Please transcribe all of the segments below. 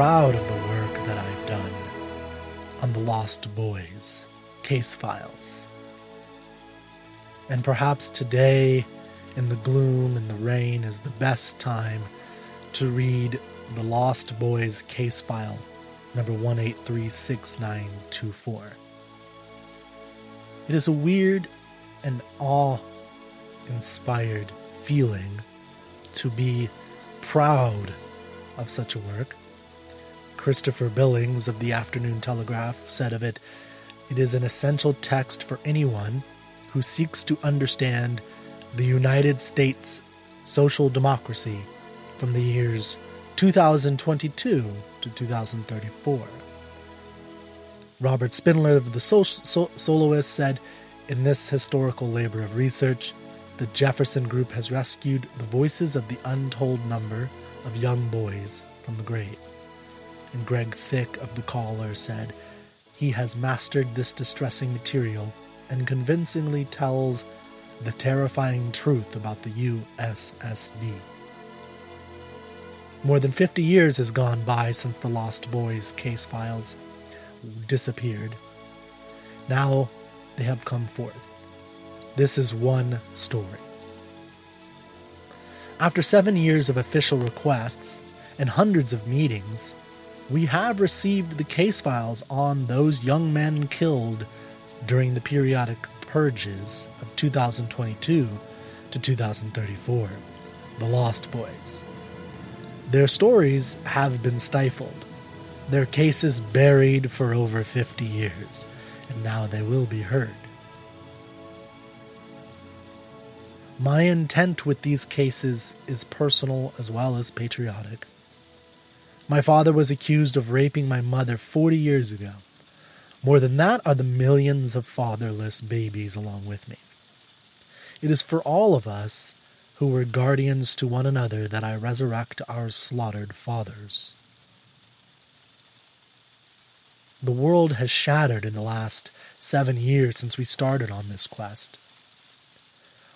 proud of the work that I've done on the Lost Boys case files. And perhaps today, in the gloom and the rain, is the best time to read the Lost Boys case file number 1836924. It is a weird and awe inspired feeling to be proud of such a work. Christopher Billings of the Afternoon Telegraph said of it, It is an essential text for anyone who seeks to understand the United States social democracy from the years 2022 to 2034. Robert Spindler of the Sol- Sol- Soloist said, In this historical labor of research, the Jefferson Group has rescued the voices of the untold number of young boys from the grave. And Greg Thick of The Caller said, He has mastered this distressing material and convincingly tells the terrifying truth about the USSD. More than 50 years has gone by since the Lost Boys case files disappeared. Now they have come forth. This is one story. After seven years of official requests and hundreds of meetings, we have received the case files on those young men killed during the periodic purges of 2022 to 2034, the Lost Boys. Their stories have been stifled, their cases buried for over 50 years, and now they will be heard. My intent with these cases is personal as well as patriotic. My father was accused of raping my mother 40 years ago. More than that are the millions of fatherless babies along with me. It is for all of us who were guardians to one another that I resurrect our slaughtered fathers. The world has shattered in the last seven years since we started on this quest.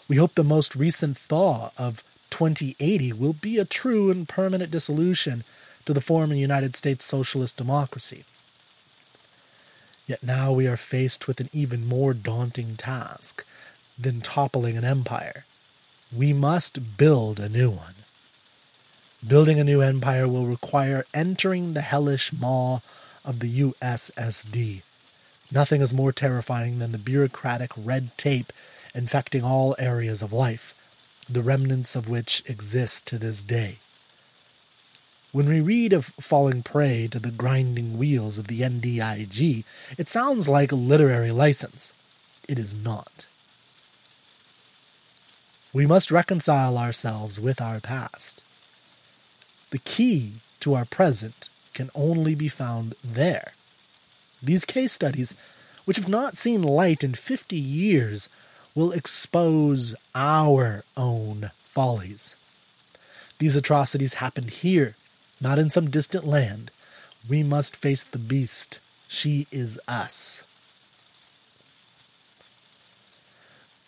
We hope the most recent thaw of 2080 will be a true and permanent dissolution to the former United States socialist democracy. Yet now we are faced with an even more daunting task than toppling an empire. We must build a new one. Building a new empire will require entering the hellish maw of the USSD. Nothing is more terrifying than the bureaucratic red tape infecting all areas of life, the remnants of which exist to this day. When we read of falling prey to the grinding wheels of the NDIG, it sounds like a literary license. It is not. We must reconcile ourselves with our past. The key to our present can only be found there. These case studies, which have not seen light in 50 years, will expose our own follies. These atrocities happened here, not in some distant land. We must face the beast. She is us.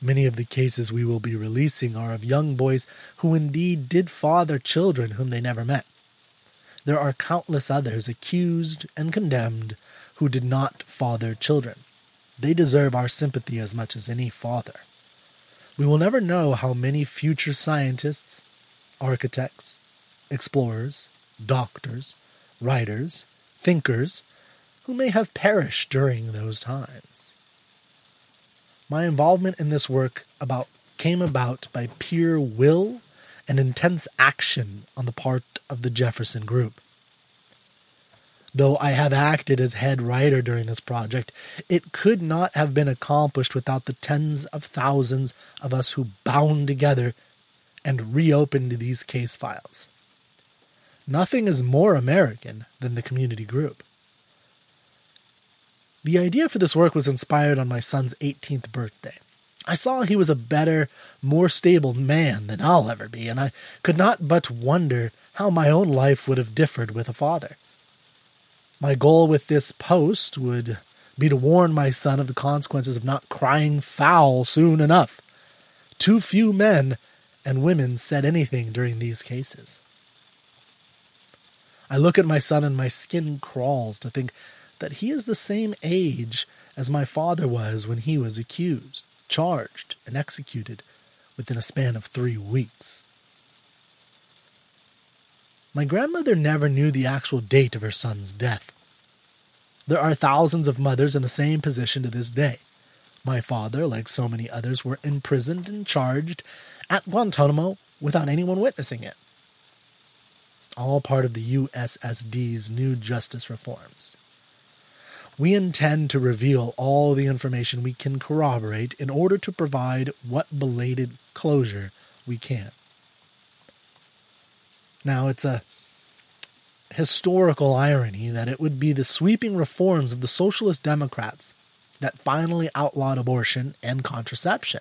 Many of the cases we will be releasing are of young boys who indeed did father children whom they never met. There are countless others accused and condemned who did not father children. They deserve our sympathy as much as any father. We will never know how many future scientists, architects, explorers, doctors, writers, thinkers who may have perished during those times. My involvement in this work about came about by pure will and intense action on the part of the Jefferson Group. Though I have acted as head writer during this project, it could not have been accomplished without the tens of thousands of us who bound together and reopened these case files. Nothing is more American than the community group. The idea for this work was inspired on my son's 18th birthday. I saw he was a better, more stable man than I'll ever be, and I could not but wonder how my own life would have differed with a father. My goal with this post would be to warn my son of the consequences of not crying foul soon enough. Too few men and women said anything during these cases. I look at my son and my skin crawls to think that he is the same age as my father was when he was accused, charged, and executed within a span of three weeks. My grandmother never knew the actual date of her son's death. There are thousands of mothers in the same position to this day. My father, like so many others, were imprisoned and charged at Guantanamo without anyone witnessing it. All part of the USSD's new justice reforms. We intend to reveal all the information we can corroborate in order to provide what belated closure we can. Now, it's a historical irony that it would be the sweeping reforms of the Socialist Democrats that finally outlawed abortion and contraception.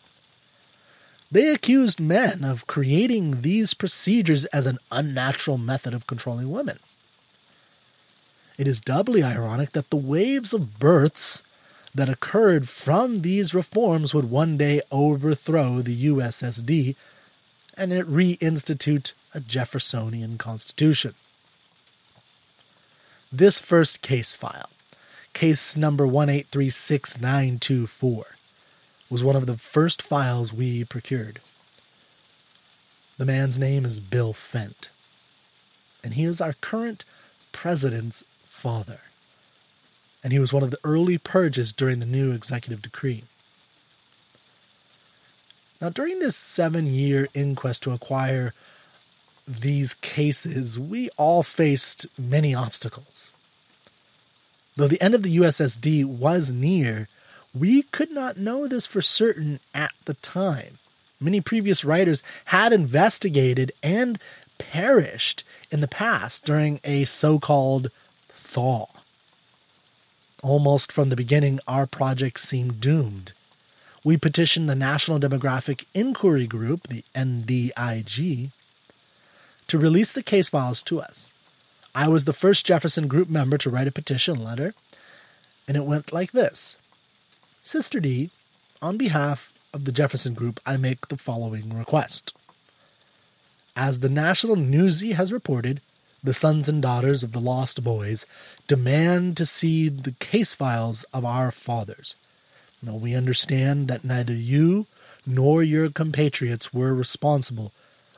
They accused men of creating these procedures as an unnatural method of controlling women. It is doubly ironic that the waves of births that occurred from these reforms would one day overthrow the USSD and it reinstitute a Jeffersonian constitution. This first case file, case number 1836924, was one of the first files we procured. The man's name is Bill Fent, and he is our current president's father. And he was one of the early purges during the new executive decree. Now, during this seven year inquest to acquire these cases, we all faced many obstacles. Though the end of the USSD was near, we could not know this for certain at the time. Many previous writers had investigated and perished in the past during a so called thaw. Almost from the beginning, our project seemed doomed. We petitioned the National Demographic Inquiry Group, the NDIG, to release the case files to us. I was the first Jefferson Group member to write a petition letter, and it went like this Sister D, on behalf of the Jefferson Group, I make the following request. As the National Newsy has reported, the sons and daughters of the lost boys demand to see the case files of our fathers. Now, we understand that neither you nor your compatriots were responsible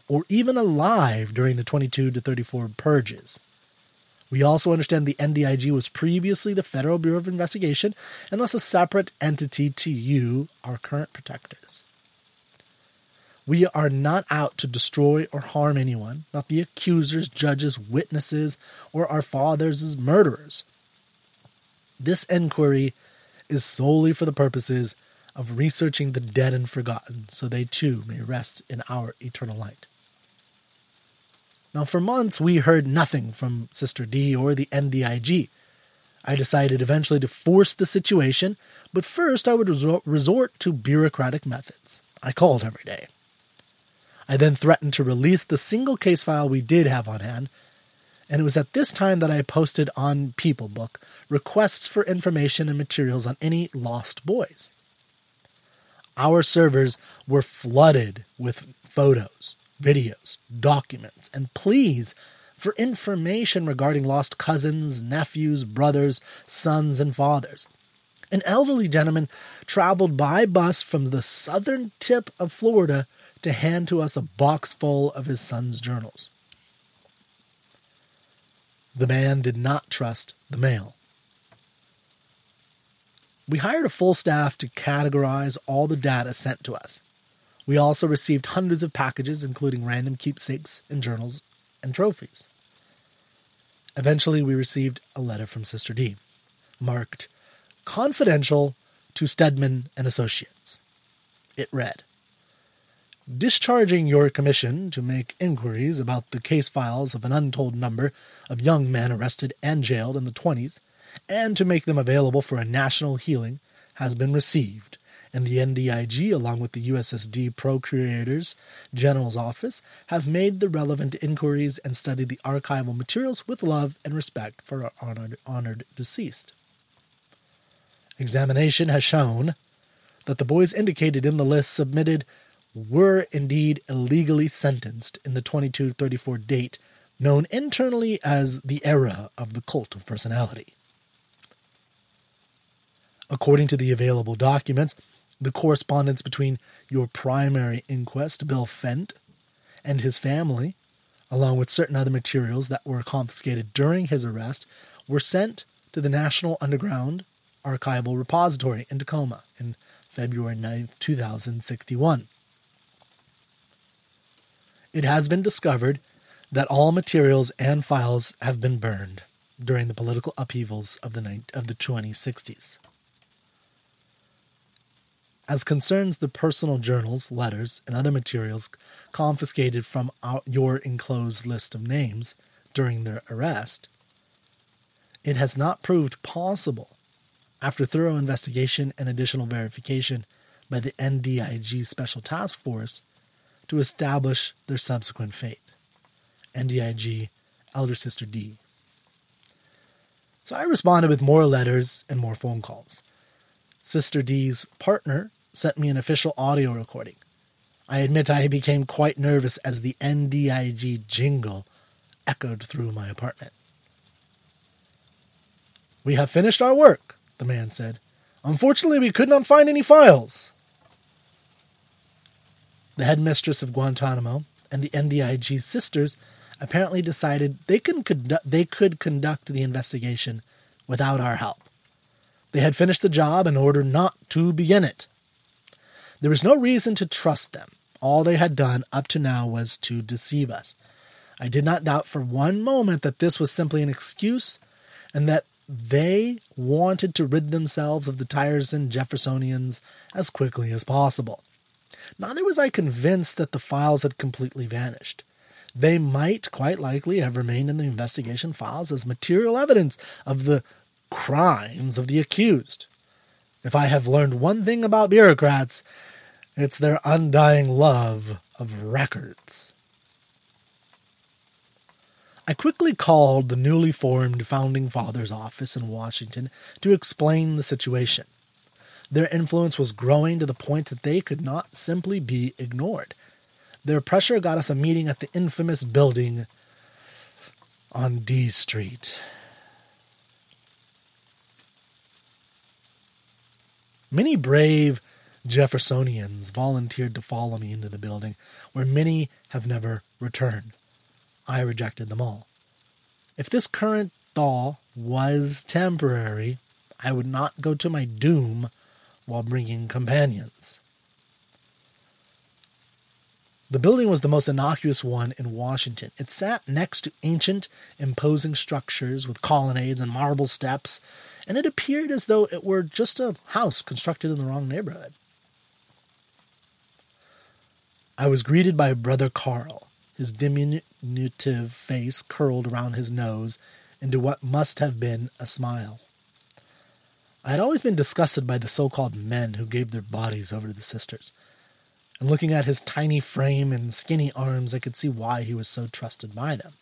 or even alive during the 22 to 34 purges. We also understand the NDIG was previously the Federal Bureau of Investigation and thus a separate entity to you, our current protectors. We are not out to destroy or harm anyone, not the accusers, judges, witnesses, or our fathers murderers. This inquiry is solely for the purposes of researching the dead and forgotten, so they too may rest in our eternal light. Now, for months, we heard nothing from Sister D or the NDIG. I decided eventually to force the situation, but first I would resort to bureaucratic methods. I called every day. I then threatened to release the single case file we did have on hand, and it was at this time that I posted on PeopleBook requests for information and materials on any lost boys. Our servers were flooded with photos, videos, documents, and pleas for information regarding lost cousins, nephews, brothers, sons, and fathers. An elderly gentleman traveled by bus from the southern tip of Florida to hand to us a box full of his son's journals. The man did not trust the mail. We hired a full staff to categorize all the data sent to us. We also received hundreds of packages, including random keepsakes and journals and trophies. Eventually, we received a letter from Sister D, marked confidential to Stedman and Associates. It read, Discharging your commission to make inquiries about the case files of an untold number of young men arrested and jailed in the 20s, and to make them available for a national healing, has been received and the NDIG, along with the USSD Procurator's General's Office, have made the relevant inquiries and studied the archival materials with love and respect for our honored, honored deceased. Examination has shown that the boys indicated in the list submitted were indeed illegally sentenced in the 2234 date known internally as the era of the cult of personality. According to the available documents, the correspondence between your primary inquest, Bill Fent, and his family, along with certain other materials that were confiscated during his arrest, were sent to the National Underground Archival Repository in Tacoma in February 9, 2061. It has been discovered that all materials and files have been burned during the political upheavals of the, of the 2060s. As concerns the personal journals, letters, and other materials confiscated from our, your enclosed list of names during their arrest, it has not proved possible, after thorough investigation and additional verification by the NDIG Special Task Force, to establish their subsequent fate. NDIG Elder Sister D. So I responded with more letters and more phone calls. Sister D's partner sent me an official audio recording. I admit I became quite nervous as the NDIG jingle echoed through my apartment. We have finished our work, the man said. Unfortunately, we could not find any files. The headmistress of Guantanamo and the NDIG sisters apparently decided they, can condu- they could conduct the investigation without our help. They had finished the job and ordered not to begin it. There was no reason to trust them. All they had done up to now was to deceive us. I did not doubt for one moment that this was simply an excuse and that they wanted to rid themselves of the tiresome Jeffersonians as quickly as possible. Neither was I convinced that the files had completely vanished. They might quite likely have remained in the investigation files as material evidence of the crimes of the accused. If I have learned one thing about bureaucrats, it's their undying love of records. I quickly called the newly formed Founding Fathers office in Washington to explain the situation. Their influence was growing to the point that they could not simply be ignored. Their pressure got us a meeting at the infamous building on D Street. Many brave Jeffersonians volunteered to follow me into the building, where many have never returned. I rejected them all. If this current thaw was temporary, I would not go to my doom while bringing companions. The building was the most innocuous one in Washington. It sat next to ancient, imposing structures with colonnades and marble steps, and it appeared as though it were just a house constructed in the wrong neighborhood. I was greeted by Brother Carl, his diminutive face curled around his nose into what must have been a smile. I had always been disgusted by the so called men who gave their bodies over to the sisters. And looking at his tiny frame and skinny arms, I could see why he was so trusted by them.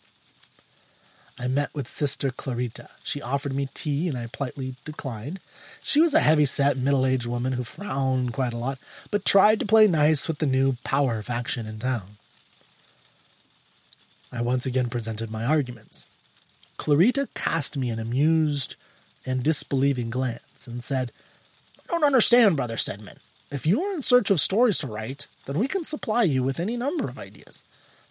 I met with Sister Clarita. She offered me tea, and I politely declined. She was a heavy set, middle aged woman who frowned quite a lot, but tried to play nice with the new power faction in town. I once again presented my arguments. Clarita cast me an amused and disbelieving glance and said, I don't understand, Brother Stedman. If you are in search of stories to write, then we can supply you with any number of ideas.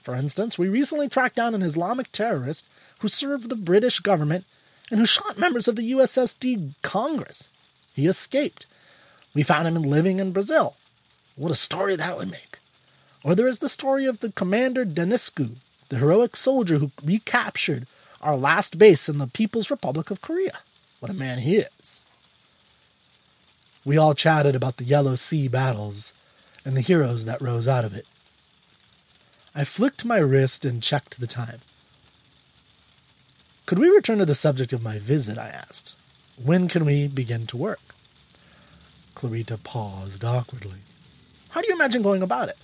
For instance, we recently tracked down an Islamic terrorist who served the British government and who shot members of the USSD Congress. He escaped. We found him living in Brazil. What a story that would make. Or there is the story of the Commander Deniscu, the heroic soldier who recaptured our last base in the People's Republic of Korea. What a man he is. We all chatted about the Yellow Sea battles and the heroes that rose out of it. I flicked my wrist and checked the time. Could we return to the subject of my visit? I asked. When can we begin to work? Clarita paused awkwardly. How do you imagine going about it?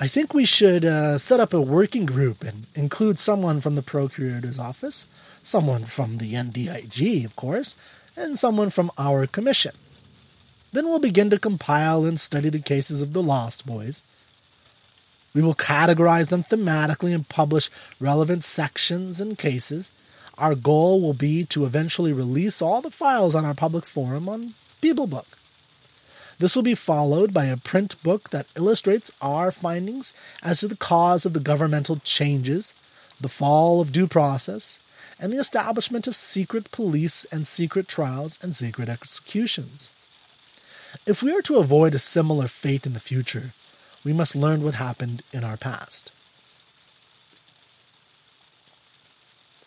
I think we should uh, set up a working group and include someone from the Procurator's office, someone from the NDIG, of course, and someone from our commission. Then we'll begin to compile and study the cases of the Lost Boys. We will categorize them thematically and publish relevant sections and cases. Our goal will be to eventually release all the files on our public forum on BibleBook. This will be followed by a print book that illustrates our findings as to the cause of the governmental changes, the fall of due process, and the establishment of secret police and secret trials and secret executions. If we are to avoid a similar fate in the future, we must learn what happened in our past.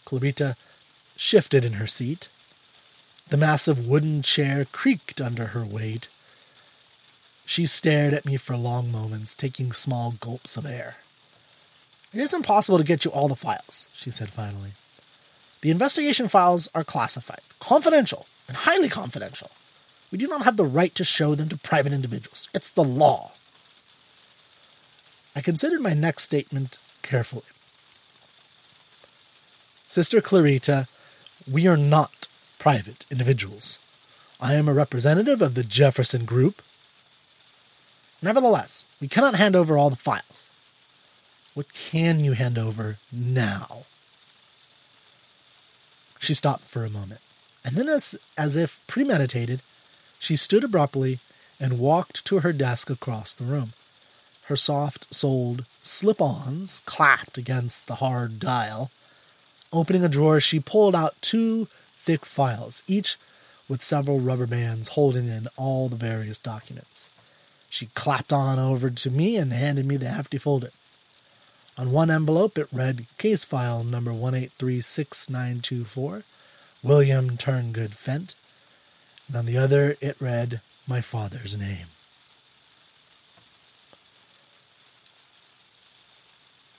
Clarita shifted in her seat. The massive wooden chair creaked under her weight. She stared at me for long moments, taking small gulps of air. It is impossible to get you all the files, she said finally. The investigation files are classified, confidential, and highly confidential. We do not have the right to show them to private individuals. It's the law. I considered my next statement carefully. Sister Clarita, we are not private individuals. I am a representative of the Jefferson Group. Nevertheless, we cannot hand over all the files. What can you hand over now? She stopped for a moment, and then, as, as if premeditated, she stood abruptly and walked to her desk across the room. Her soft soled slip ons clapped against the hard dial. Opening a drawer, she pulled out two thick files, each with several rubber bands holding in all the various documents. She clapped on over to me and handed me the hefty folder. On one envelope, it read Case File number 1836924, William Turngood Fent. And on the other, it read My Father's Name.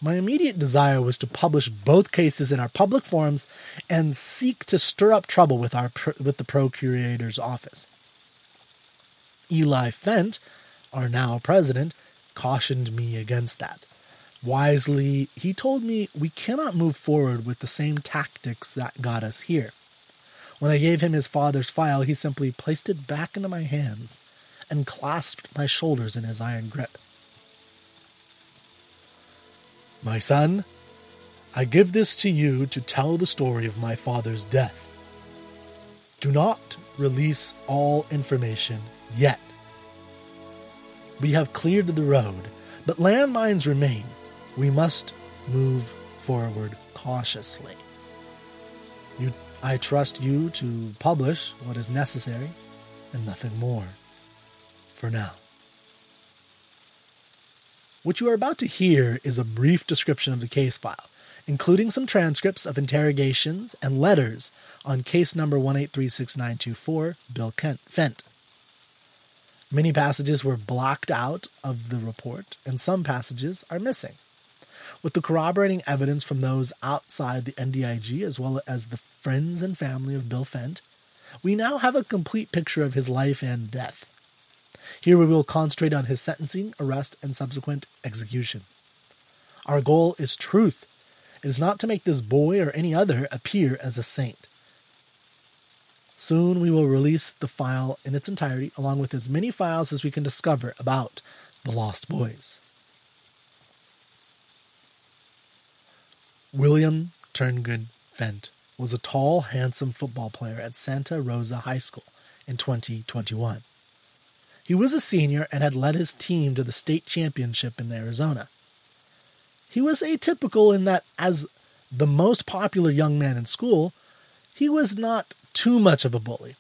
My immediate desire was to publish both cases in our public forums and seek to stir up trouble with our with the procurator's office. Eli Fent, our now president, cautioned me against that. Wisely, he told me we cannot move forward with the same tactics that got us here. When I gave him his father's file, he simply placed it back into my hands and clasped my shoulders in his iron grip. My son, I give this to you to tell the story of my father's death. Do not release all information yet. We have cleared the road, but landmines remain. We must move forward cautiously. You, I trust you to publish what is necessary and nothing more for now. What you are about to hear is a brief description of the case file, including some transcripts of interrogations and letters on case number 1836924, Bill Kent, Fent. Many passages were blocked out of the report, and some passages are missing. With the corroborating evidence from those outside the NDIG, as well as the friends and family of Bill Fent, we now have a complete picture of his life and death. Here we will concentrate on his sentencing, arrest, and subsequent execution. Our goal is truth. It is not to make this boy or any other appear as a saint. Soon we will release the file in its entirety, along with as many files as we can discover about the Lost Boys. William Turngood Fent was a tall, handsome football player at Santa Rosa High School in 2021. He was a senior and had led his team to the state championship in Arizona. He was atypical in that, as the most popular young man in school, he was not too much of a bully,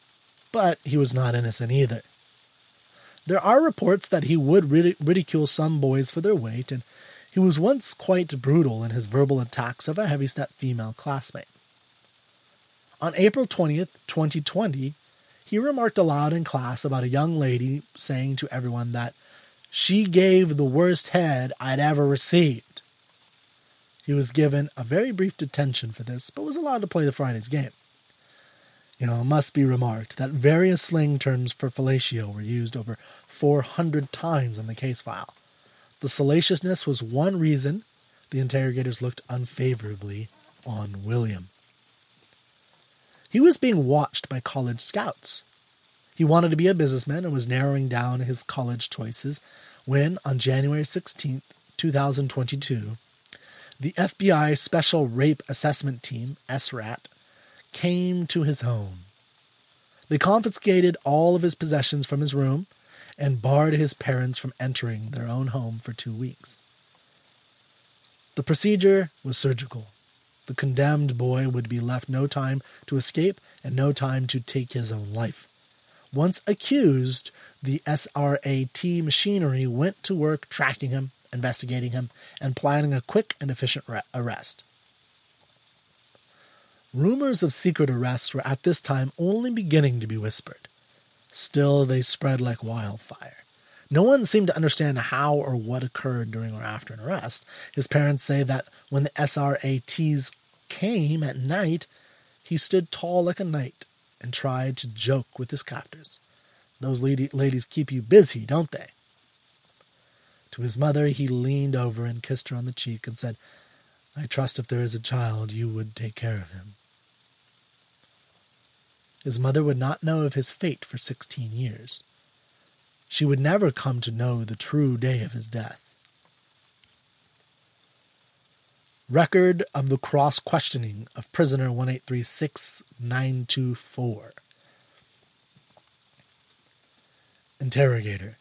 but he was not innocent either. There are reports that he would ridicule some boys for their weight, and he was once quite brutal in his verbal attacks of a heavy set female classmate. On April 20th, 2020, he remarked aloud in class about a young lady saying to everyone that she gave the worst head I'd ever received. He was given a very brief detention for this, but was allowed to play the Friday's game. You know, it must be remarked that various slang terms for fellatio were used over 400 times in the case file. The salaciousness was one reason the interrogators looked unfavorably on William. He was being watched by college scouts. He wanted to be a businessman and was narrowing down his college choices when, on January 16, 2022, the FBI Special Rape Assessment Team, SRAT, came to his home. They confiscated all of his possessions from his room and barred his parents from entering their own home for two weeks. The procedure was surgical. The condemned boy would be left no time to escape and no time to take his own life. Once accused, the SRAT machinery went to work tracking him, investigating him, and planning a quick and efficient re- arrest. Rumors of secret arrests were at this time only beginning to be whispered. Still, they spread like wildfire. No one seemed to understand how or what occurred during or after an arrest. His parents say that when the SRATs came at night, he stood tall like a knight and tried to joke with his captors. Those lady- ladies keep you busy, don't they? To his mother, he leaned over and kissed her on the cheek and said, I trust if there is a child, you would take care of him. His mother would not know of his fate for sixteen years. She would never come to know the true day of his death. Record of the cross questioning of prisoner 1836924. Interrogator.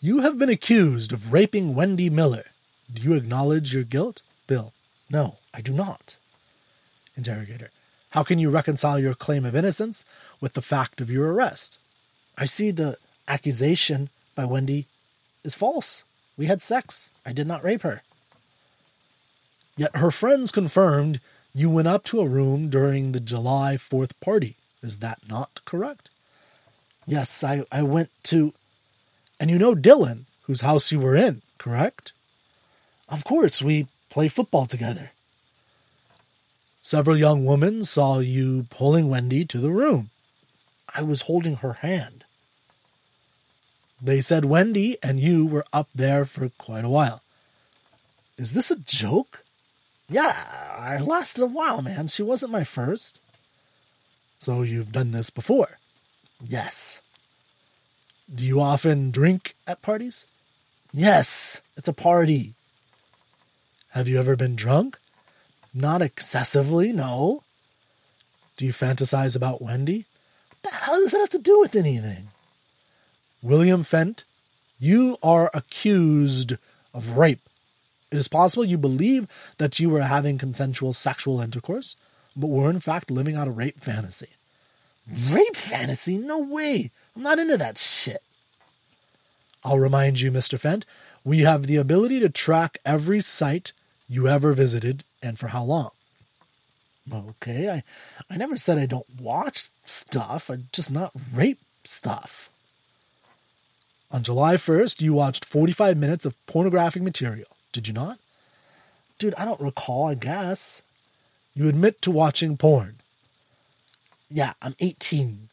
You have been accused of raping Wendy Miller. Do you acknowledge your guilt? Bill. No, I do not. Interrogator. How can you reconcile your claim of innocence with the fact of your arrest? I see the accusation by Wendy is false. We had sex. I did not rape her. Yet her friends confirmed you went up to a room during the July 4th party. Is that not correct? Yes, I, I went to. And you know Dylan, whose house you were in, correct? Of course, we play football together. Several young women saw you pulling Wendy to the room. I was holding her hand. They said Wendy and you were up there for quite a while. Is this a joke? Yeah, I lasted a while, man. She wasn't my first. So you've done this before? Yes. Do you often drink at parties? Yes, it's a party. Have you ever been drunk? Not excessively, no. Do you fantasize about Wendy? What the hell does that have to do with anything? William Fent, you are accused of rape. It is possible you believe that you were having consensual sexual intercourse, but were in fact living out a rape fantasy. Rape fantasy? No way. I'm not into that shit. I'll remind you, Mr. Fent, we have the ability to track every site you ever visited and for how long. Okay, I, I never said I don't watch stuff, I just not rape stuff. On July 1st, you watched 45 minutes of pornographic material, did you not? Dude, I don't recall, I guess. You admit to watching porn. Yeah, I'm 18.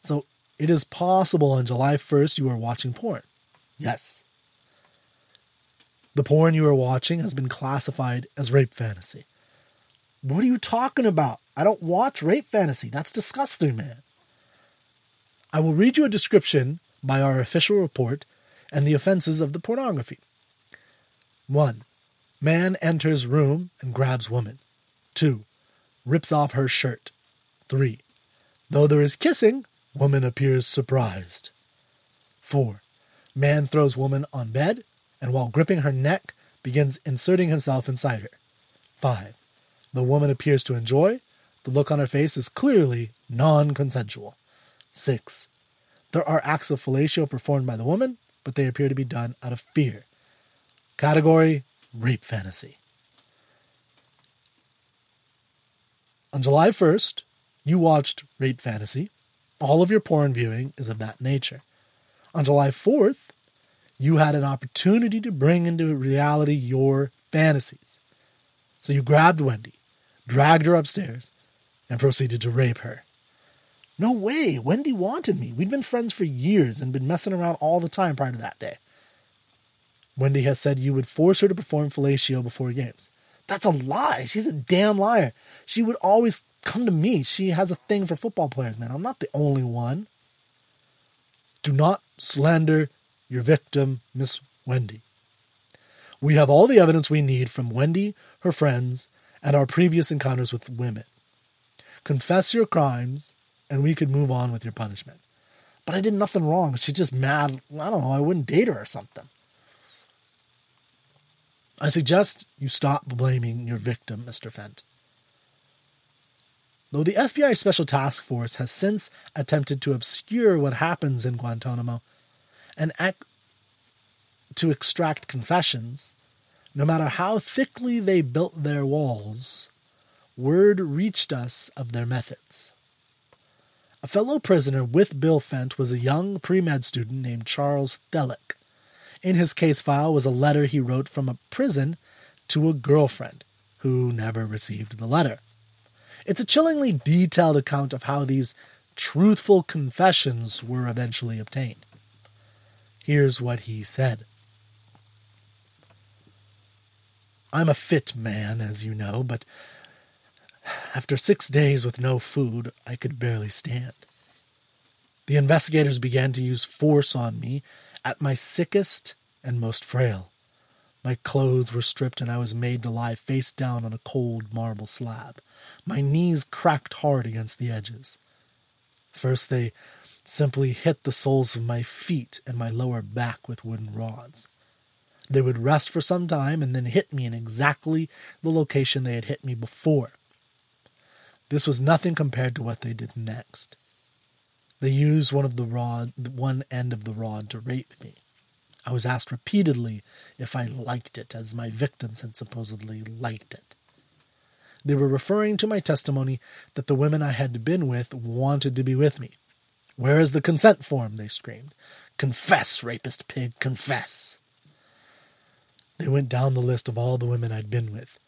So it is possible on July 1st you were watching porn. Yes. The porn you are watching has been classified as rape fantasy. What are you talking about? I don't watch rape fantasy. That's disgusting, man. I will read you a description by our official report and the offenses of the pornography. 1. Man enters room and grabs woman. 2. Rips off her shirt. 3. Though there is kissing, woman appears surprised. 4. Man throws woman on bed and while gripping her neck, begins inserting himself inside her. 5. The woman appears to enjoy. The look on her face is clearly non consensual. 6. There are acts of fellatio performed by the woman, but they appear to be done out of fear. Category Rape Fantasy. On July 1st, you watched Rape Fantasy. All of your porn viewing is of that nature. On July 4th, you had an opportunity to bring into reality your fantasies. So you grabbed Wendy, dragged her upstairs, and proceeded to rape her. No way, Wendy wanted me. We'd been friends for years and been messing around all the time prior to that day. Wendy has said you would force her to perform fellatio before games. That's a lie. She's a damn liar. She would always come to me. She has a thing for football players, man. I'm not the only one. Do not slander your victim, Miss Wendy. We have all the evidence we need from Wendy, her friends, and our previous encounters with women. Confess your crimes, and we could move on with your punishment. But I did nothing wrong. She's just mad. I don't know. I wouldn't date her or something. I suggest you stop blaming your victim, Mr. Fent. Though the FBI Special Task Force has since attempted to obscure what happens in Guantanamo and act to extract confessions, no matter how thickly they built their walls, word reached us of their methods. A fellow prisoner with Bill Fent was a young pre med student named Charles Thelick. In his case file was a letter he wrote from a prison to a girlfriend who never received the letter. It's a chillingly detailed account of how these truthful confessions were eventually obtained. Here's what he said I'm a fit man, as you know, but after six days with no food, I could barely stand. The investigators began to use force on me at my sickest and most frail. My clothes were stripped and I was made to lie face down on a cold marble slab. My knees cracked hard against the edges. First, they simply hit the soles of my feet and my lower back with wooden rods. They would rest for some time and then hit me in exactly the location they had hit me before. This was nothing compared to what they did next. They used one of the rod, one end of the rod to rape me. I was asked repeatedly if I liked it, as my victims had supposedly liked it. They were referring to my testimony that the women I had been with wanted to be with me. Where is the consent form? They screamed. Confess, rapist pig, confess. They went down the list of all the women I'd been with.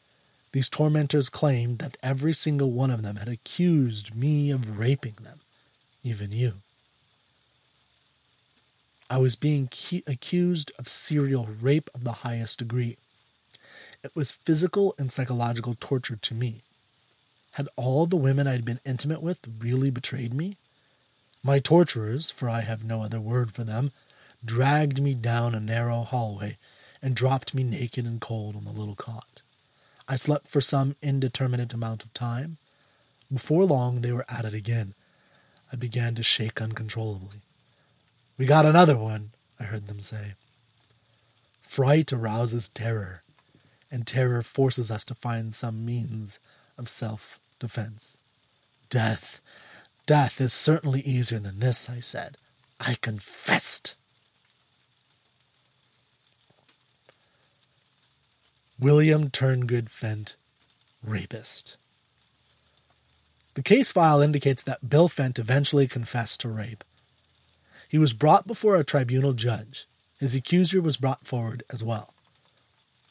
These tormentors claimed that every single one of them had accused me of raping them, even you. I was being accused of serial rape of the highest degree. It was physical and psychological torture to me. Had all the women I'd been intimate with really betrayed me? My torturers, for I have no other word for them, dragged me down a narrow hallway and dropped me naked and cold on the little cot. I slept for some indeterminate amount of time. Before long, they were at it again. I began to shake uncontrollably. We got another one, I heard them say. Fright arouses terror, and terror forces us to find some means of self defense. Death, death is certainly easier than this, I said. I confessed. William Turngood Fent, rapist. The case file indicates that Bill Fent eventually confessed to rape. He was brought before a tribunal judge. His accuser was brought forward as well.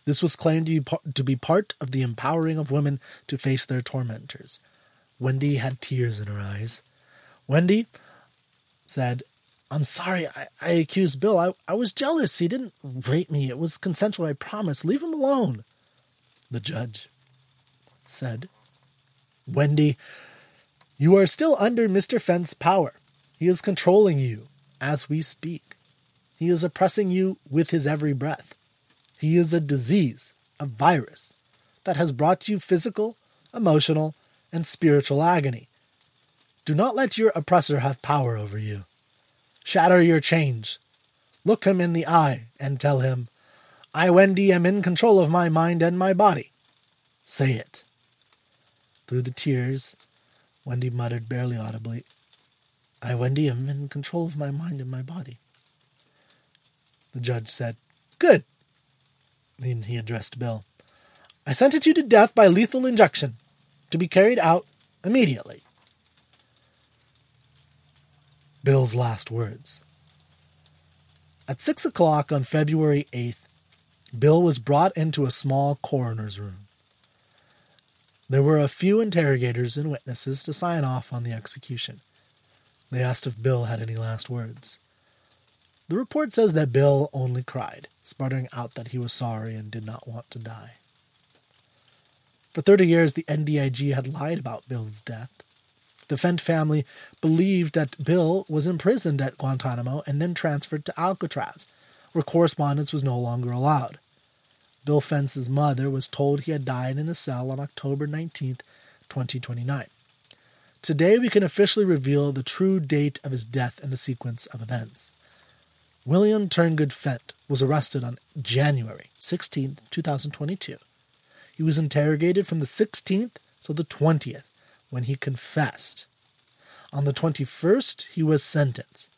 This was claimed to be, to be part of the empowering of women to face their tormentors. Wendy had tears in her eyes. Wendy said, I'm sorry, I, I accused Bill. I, I was jealous. He didn't rape me. It was consensual, I promise. Leave him alone. The judge said, Wendy, you are still under Mr. Fent's power. He is controlling you as we speak. He is oppressing you with his every breath. He is a disease, a virus, that has brought you physical, emotional, and spiritual agony. Do not let your oppressor have power over you. Shatter your chains. Look him in the eye and tell him, I, Wendy, am in control of my mind and my body. Say it. Through the tears, Wendy muttered barely audibly, I, Wendy, am in control of my mind and my body. The judge said, Good. Then he addressed Bill. I sentence you to death by lethal injection, to be carried out immediately. Bill's last words. At six o'clock on February 8th, Bill was brought into a small coroner's room. There were a few interrogators and witnesses to sign off on the execution. They asked if Bill had any last words. The report says that Bill only cried, sputtering out that he was sorry and did not want to die. For 30 years, the NDIG had lied about Bill's death. The Fent family believed that Bill was imprisoned at Guantanamo and then transferred to Alcatraz, where correspondence was no longer allowed. Bill Fent's mother was told he had died in a cell on October 19, 2029. Today, we can officially reveal the true date of his death and the sequence of events. William Turngood Fent was arrested on January 16, 2022. He was interrogated from the 16th to the 20th when he confessed. On the 21st, he was sentenced.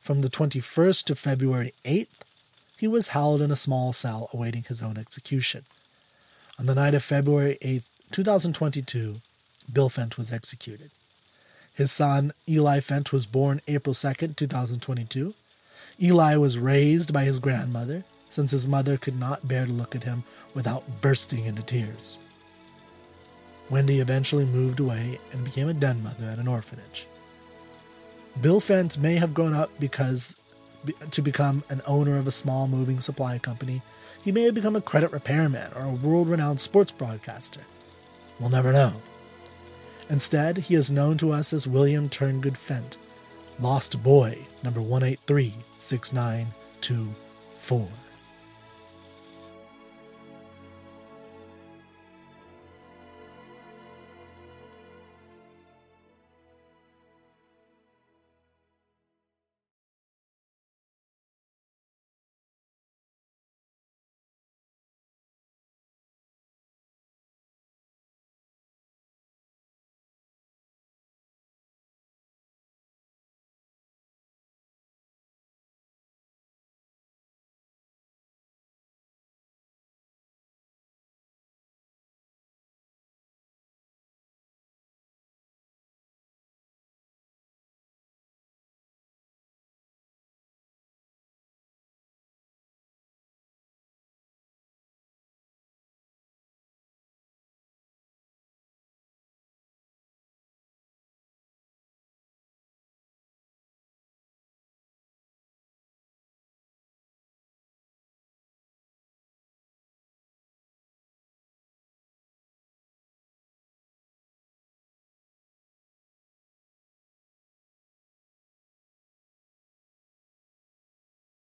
From the 21st to February 8th, he was held in a small cell awaiting his own execution. On the night of February 8th, 2022, Bill Fent was executed. His son, Eli Fent, was born April 2nd, 2022. Eli was raised by his grandmother, since his mother could not bear to look at him without bursting into tears. Wendy eventually moved away and became a den mother at an orphanage. Bill Fent may have grown up because to become an owner of a small moving supply company. He may have become a credit repairman or a world renowned sports broadcaster. We'll never know. Instead, he is known to us as William Turngood Fent, Lost Boy, number 1836924.